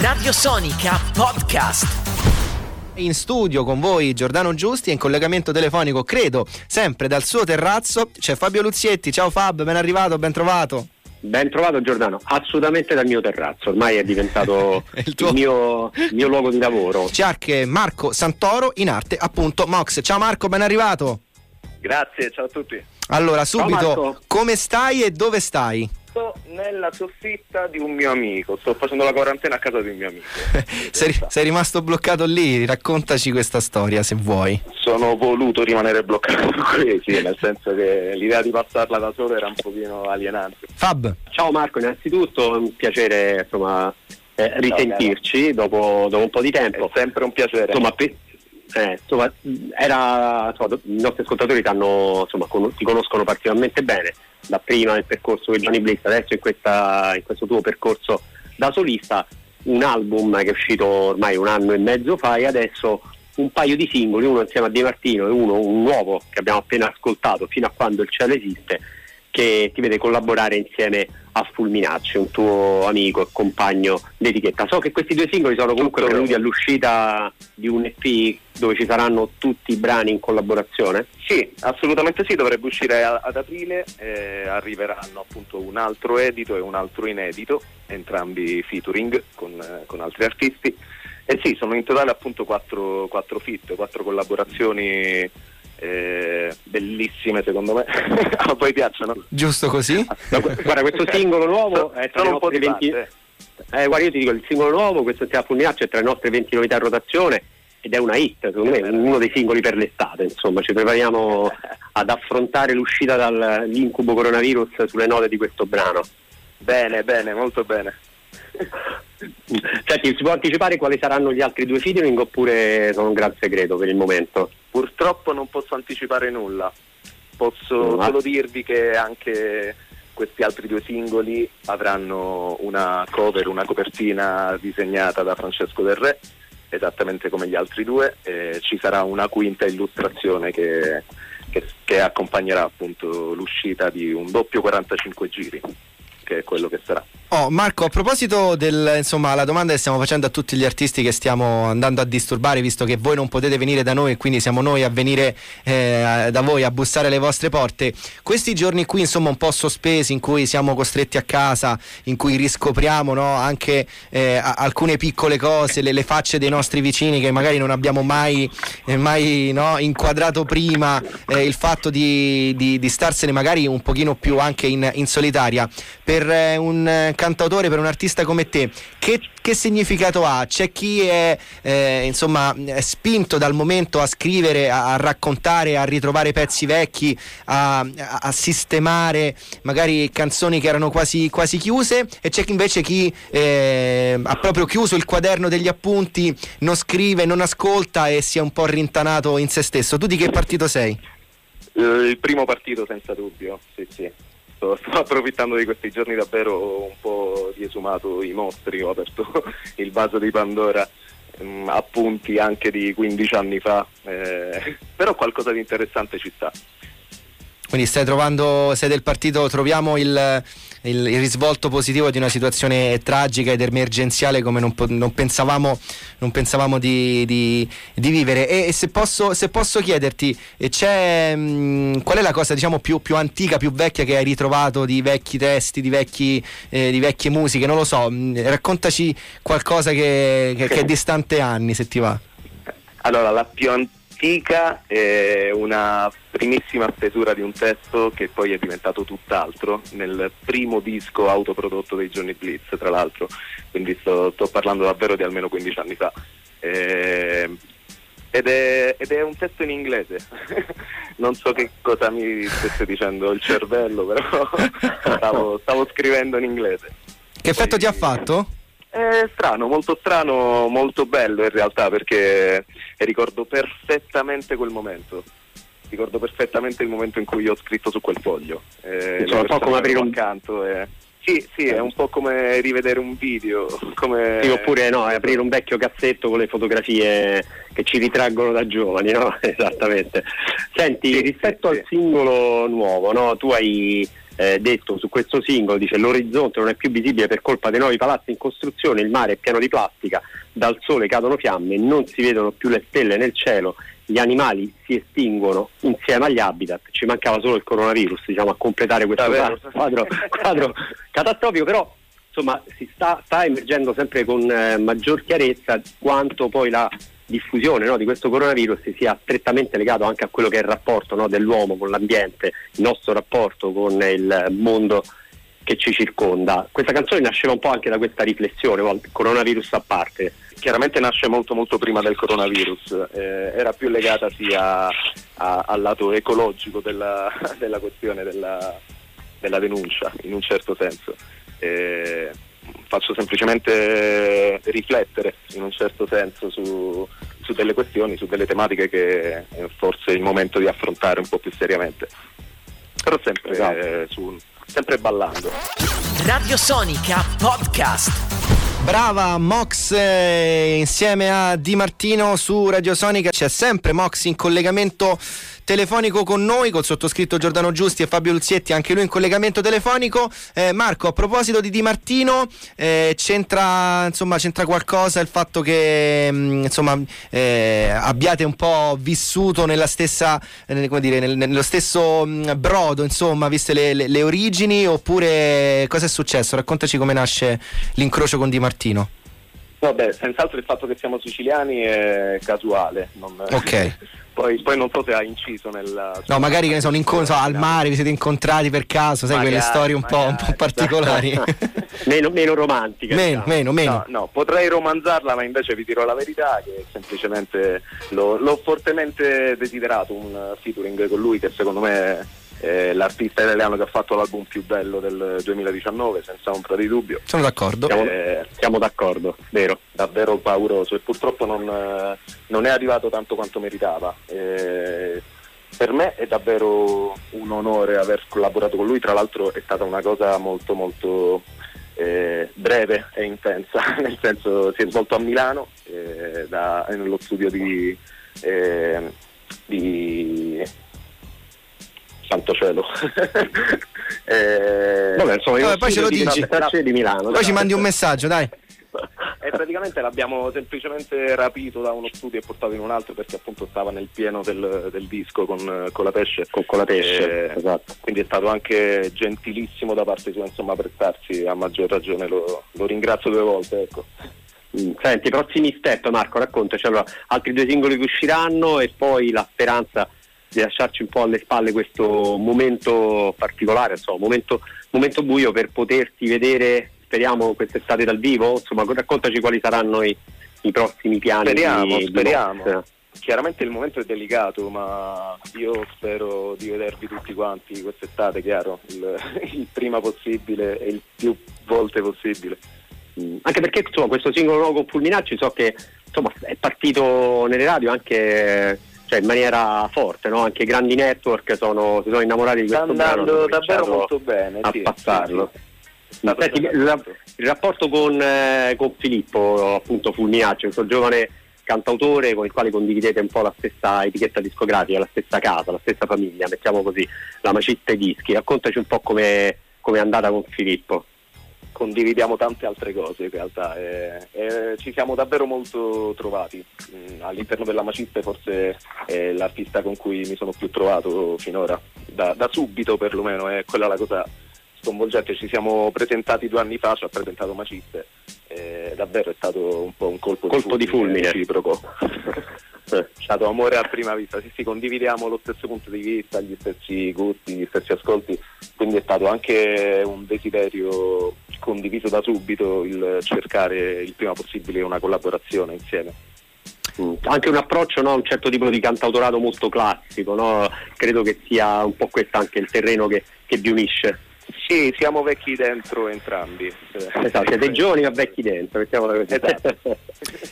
Radio Sonica Podcast. In studio con voi Giordano Giusti e in collegamento telefonico, credo, sempre dal suo terrazzo, c'è Fabio Luzietti. Ciao Fab, ben arrivato, ben trovato. Ben trovato Giordano, assolutamente dal mio terrazzo, ormai è diventato il, tuo... il, mio, il, mio, luogo di lavoro. C'è anche Marco Santoro in arte appunto Mox. Ciao Marco, ben arrivato. Grazie, ciao a tutti. Allora, subito, come stai e dove stai? Sto nella soffitta di un mio amico, sto facendo la quarantena a casa di un mio amico. sei, sei, rimasto bloccato lì, raccontaci questa storia se vuoi. Sono voluto rimanere bloccato qui, sì, nel senso che l'idea di passarla da solo era un pochino alienante. Fab. Ciao Marco, innanzitutto è un piacere insomma, eh, risentirci dopo, dopo, un po' di tempo. È sempre un piacere. Insomma, pe- eh, insomma, era, insomma, i nostri ascoltatori insomma, con- ti conoscono particolarmente bene da prima nel percorso di Johnny Blitz, adesso in, questa, in questo tuo percorso da solista, un album che è uscito ormai un anno e mezzo fa e adesso un paio di singoli, uno insieme a Di Martino e uno un nuovo che abbiamo appena ascoltato, fino a quando il cielo esiste, che ti vede collaborare insieme a Fulminacci, un tuo amico e compagno d'etichetta. So che questi due singoli sono comunque venuti all'uscita di un EP dove ci saranno tutti i brani in collaborazione? Sì, assolutamente sì, dovrebbe uscire a, ad aprile, eh, arriveranno appunto un altro edito e un altro inedito, entrambi featuring con, eh, con altri artisti. E sì, sono in totale appunto quattro, quattro fit, quattro collaborazioni eh, bellissime secondo me. A voi piacciono? Giusto così? No, guarda questo singolo nuovo è tra sono un po' di 20... eh, guarda io ti dico il singolo nuovo questo sia Fulminaccio è tra le nostre 20 novità a rotazione ed è una hit secondo me uno dei singoli per l'estate insomma ci prepariamo ad affrontare l'uscita dall'incubo coronavirus sulle note di questo brano. Bene bene molto bene Senti, si può anticipare quali saranno gli altri due featuring oppure sono un gran segreto per il momento? Purtroppo non posso anticipare nulla, posso no. solo dirvi che anche questi altri due singoli avranno una cover, una copertina disegnata da Francesco Del Re, esattamente come gli altri due, e ci sarà una quinta illustrazione che, che, che accompagnerà appunto l'uscita di un doppio 45 giri che è quello che sarà. Oh, Marco, a proposito del, insomma, la domanda che stiamo facendo a tutti gli artisti che stiamo andando a disturbare, visto che voi non potete venire da noi, quindi siamo noi a venire eh, da voi a bussare alle vostre porte, questi giorni qui, insomma, un po' sospesi, in cui siamo costretti a casa, in cui riscopriamo no, anche eh, alcune piccole cose, le, le, facce dei nostri vicini che magari non abbiamo mai, eh, mai no, inquadrato prima, eh, il fatto di, di, di, starsene magari un pochino più anche in, in solitaria. Per eh, un cantautore, per un artista come te, che, che significato ha? C'è chi è, eh, insomma, è spinto dal momento a scrivere, a, a raccontare, a ritrovare pezzi vecchi, a, a, sistemare magari canzoni che erano quasi, quasi chiuse e c'è invece chi eh, ha proprio chiuso il quaderno degli appunti, non scrive, non ascolta e si è un po' rintanato in se stesso. Tu di che partito sei? Il primo partito senza dubbio, sì sì sto, sto, approfittando di questi giorni davvero un po' di esumato i mostri, ho aperto il vaso di Pandora, mh, mm, appunti anche di 15 anni fa, eh, però qualcosa di interessante ci sta. Quindi stai trovando, sei del partito, troviamo il, il, il, risvolto positivo di una situazione tragica ed emergenziale come non, non pensavamo, non pensavamo di, di, di, vivere. E, e se, posso, se, posso, chiederti, mh, mm, qual è la cosa diciamo, più, più, antica, più vecchia che hai ritrovato di vecchi testi, di, vecchi, eh, di vecchie musiche? Non lo so, mh, mm, raccontaci qualcosa che, che, che è distante anni, se ti va. Allora, la più antica antica, eh, una primissima stesura di un testo che poi è diventato tutt'altro nel primo disco autoprodotto dei Johnny Blitz, tra l'altro, quindi sto, sto parlando davvero di almeno 15 anni fa. Eh, ed, è, ed, è, un testo in inglese, non so che cosa mi stesse dicendo il cervello, però stavo, stavo scrivendo in inglese. Che effetto poi, ti ha fatto? È strano, molto strano, molto bello in realtà perché ricordo perfettamente quel momento. Ricordo perfettamente il momento in cui ho scritto su quel foglio. Eh, un po' come aprire un canto. E... Sì, sì, è un po' come rivedere un video. Come... Sì, oppure no, aprire un vecchio cassetto con le fotografie che ci ritraggono da giovani, no? Esattamente. Senti, sì, rispetto sì, al singolo nuovo, no? Tu hai eh, detto su questo singolo, dice l'orizzonte non è più visibile per colpa dei nuovi palazzi in costruzione, il mare è pieno di plastica, dal sole cadono fiamme, non si vedono più le stelle nel cielo, gli animali si estinguono insieme agli habitat, ci mancava solo il coronavirus diciamo, a completare questo quadro, quadro catastrofico, però insomma si sta, sta emergendo sempre con eh, maggior chiarezza quanto poi la diffusione no, di questo coronavirus sia strettamente legato anche a quello che è il rapporto no, dell'uomo con l'ambiente, il nostro rapporto con il mondo che ci circonda. Questa canzone nasceva un po' anche da questa riflessione, coronavirus a parte. Chiaramente nasce molto molto prima del coronavirus, eh, era più legata sia al lato ecologico della, della questione della, della, denuncia, in un certo senso. Eh, faccio semplicemente riflettere in un certo senso su, su delle questioni, su delle tematiche che forse è il momento di affrontare un po' più seriamente. Però sempre, esatto. eh, su, sempre ballando. Radio Sonica Podcast. Brava Mox eh, insieme a Di Martino su Radio Sonica. C'è sempre Mox in collegamento telefonico con noi, col sottoscritto Giordano Giusti e Fabio Luzietti, anche lui in collegamento telefonico. Eh, Marco, a proposito di Di Martino, eh, c'entra, insomma, c'entra, qualcosa il fatto che mh, mm, insomma, eh, abbiate un po' vissuto nella stessa, eh, dire, nel, nello stesso mh, mm, brodo, insomma, viste le, le, le origini, oppure cosa è successo? Raccontaci come nasce l'incrocio con Di Martino. Vabbè, senz'altro il fatto che siamo siciliani è casuale. Non... Ok. Poi, poi, non so se ha inciso nel. No, magari che ne so, un incontro al mare, vi siete incontrati per caso, sai, magari, quelle storie un, po', un po', particolari. meno, meno romantiche. Meno, diciamo. meno, meno. No, no, potrei romanzarla, ma invece vi dirò la verità che semplicemente l'ho, l'ho fortemente desiderato un featuring con lui che secondo me eh, l'artista italiano che ha fatto l'album più bello del 2019, senza ombra di dubbio. Sono d'accordo. Siamo, eh, siamo d'accordo, vero. Davvero pauroso e purtroppo non, eh, non è arrivato tanto quanto meritava. Eh, per me è davvero un onore aver collaborato con lui, tra l'altro è stata una cosa molto molto eh, breve e intensa, nel senso si è svolto a Milano, eh, da, nello studio di, eh, di santo cielo. eh, Vabbè, insomma, Vabbè, poi ce lo dici. Di, Milano, poi ci mandi un messaggio, dai. E praticamente l'abbiamo semplicemente rapito da uno studio e portato in un altro perché appunto stava nel pieno del, del disco con, con, la pesce. Con, con la pesce, esatto. Quindi è stato anche gentilissimo da parte sua insomma prestarsi a maggior ragione, lo, lo ringrazio due volte. Ecco. Mm, senti, prossimi step Marco, raccontaci allora, altri due singoli che usciranno e poi la speranza di lasciarci un po' alle spalle questo momento particolare, insomma, momento, momento buio per poterti vedere, speriamo, quest'estate dal vivo. Insomma, raccontaci quali saranno i, i prossimi piani. Speriamo, di, speriamo. Di Chiaramente il momento è delicato, ma io spero di vedervi tutti quanti quest'estate, chiaro, il, il prima possibile e il più volte possibile. Mm. Anche perché insomma, questo singolo nuovo con Fulminacci so che insomma, è partito nelle radio anche cioè in maniera forte, no? anche i grandi network sono, si sono innamorati di questo Sta andando davvero molto bene a sì, passarlo. Sì, sì. Senti, il, il, rapporto con, eh, con, Filippo, appunto Fulminaccio, questo giovane cantautore con il quale condividete un po' la stessa etichetta discografica, la stessa casa, la stessa famiglia, mettiamo così, la Macitta e Dischi. Raccontaci un po' come è andata con Filippo condividiamo tante altre cose in realtà e, e ci siamo davvero molto trovati. Mm, all'interno della Maciste forse è l'artista con cui mi sono più trovato finora, da, da subito perlomeno, è quella la cosa sconvolgente. Ci siamo presentati due anni fa, ci ha presentato Maciste e davvero è stato un po' un colpo, colpo di fulmine reciproco. È stato amore a prima vista, sì, sì, condividiamo lo stesso punto di vista, gli stessi gusti, gli stessi ascolti, quindi è stato anche un desiderio condiviso da subito il cercare il prima possibile una collaborazione insieme. Mm. Anche un approccio, no? un certo tipo di cantautorato molto classico, no? credo che sia un po' questo anche il terreno che, che vi unisce. Sì, siamo vecchi dentro entrambi. Esatto, siete giovani ma vecchi dentro. Esatto.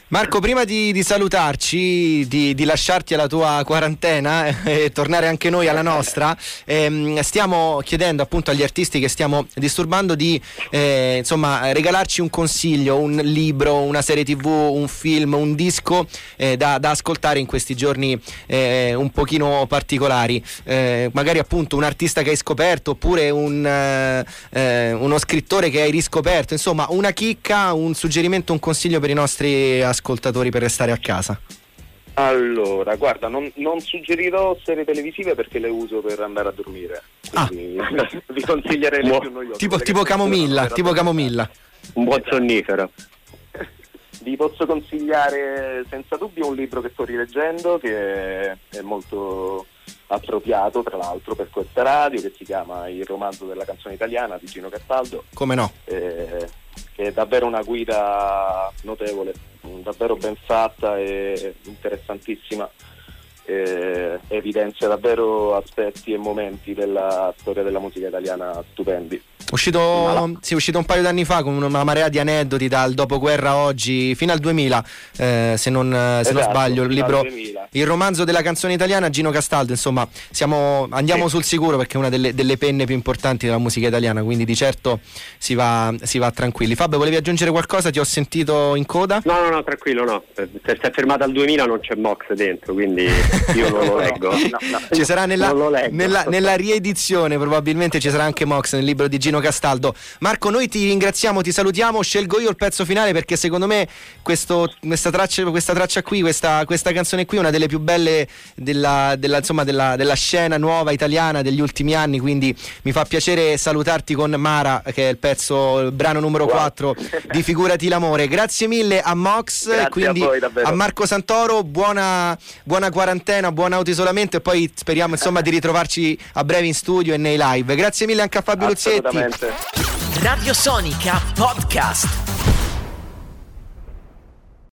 Marco, prima di, di salutarci, di, di, lasciarti alla tua quarantena e tornare anche noi alla nostra, ehm, stiamo chiedendo appunto agli artisti che stiamo disturbando di eh, insomma, regalarci un consiglio, un libro, una serie tv, un film, un disco eh, da, da, ascoltare in questi giorni eh, un pochino particolari. Eh, magari appunto un artista che hai scoperto oppure un eh, eh, uno scrittore che hai riscoperto, insomma una chicca, un suggerimento, un consiglio per i nostri ascoltatori per restare a casa. Allora, guarda, non, non, suggerirò serie televisive perché le uso per andare a dormire. Ah. vi consiglierei le più noiose. Tipo, tipo Camomilla, tipo Camomilla. Un buon sonnifero. Vi posso consigliare senza dubbio un libro che sto rileggendo che è molto appropriato tra l'altro per questa radio che si chiama Il romanzo della canzone italiana di Gino Castaldo. Come no? Eh, che è davvero una guida notevole, davvero ben fatta e interessantissima. Eh, evidenzia davvero aspetti e momenti della storia della musica italiana stupendi. Uscito, sì, uscito un paio d'anni fa con una marea di aneddoti dal dopoguerra oggi fino al 2000, eh, se, non, esatto, se, non, esatto, sbaglio, il libro Il romanzo della canzone italiana Gino Castaldo, insomma, siamo, andiamo sì. sul sicuro perché è una delle, delle, penne più importanti della musica italiana, quindi di certo si va, si va, tranquilli. Fabio, volevi aggiungere qualcosa? Ti ho sentito in coda? No, no, no, tranquillo, no. Se si è fermata al 2000 non c'è Mox dentro, quindi io non lo leggo. no, no, ci sarà nella, nella, nella riedizione, probabilmente ci sarà anche Mox nel libro di Gino Castaldo. Marco, noi ti ringraziamo, ti salutiamo. Scelgo io il pezzo finale perché secondo me questo, questa, traccia, questa, traccia, qui, questa, questa, canzone qui è una delle più belle della, della, insomma, della, della, scena nuova italiana degli ultimi anni. Quindi mi fa piacere salutarti con Mara, che è il pezzo, il brano numero wow. 4 di Figurati l'amore. Grazie mille a Mox, Grazie quindi a, voi, a, Marco Santoro. Buona, buona quarantena, buon autoisolamento e poi speriamo insomma di ritrovarci a breve in studio e nei live. Grazie mille anche a Fabio Luzzetti. Radio Sonica Podcast.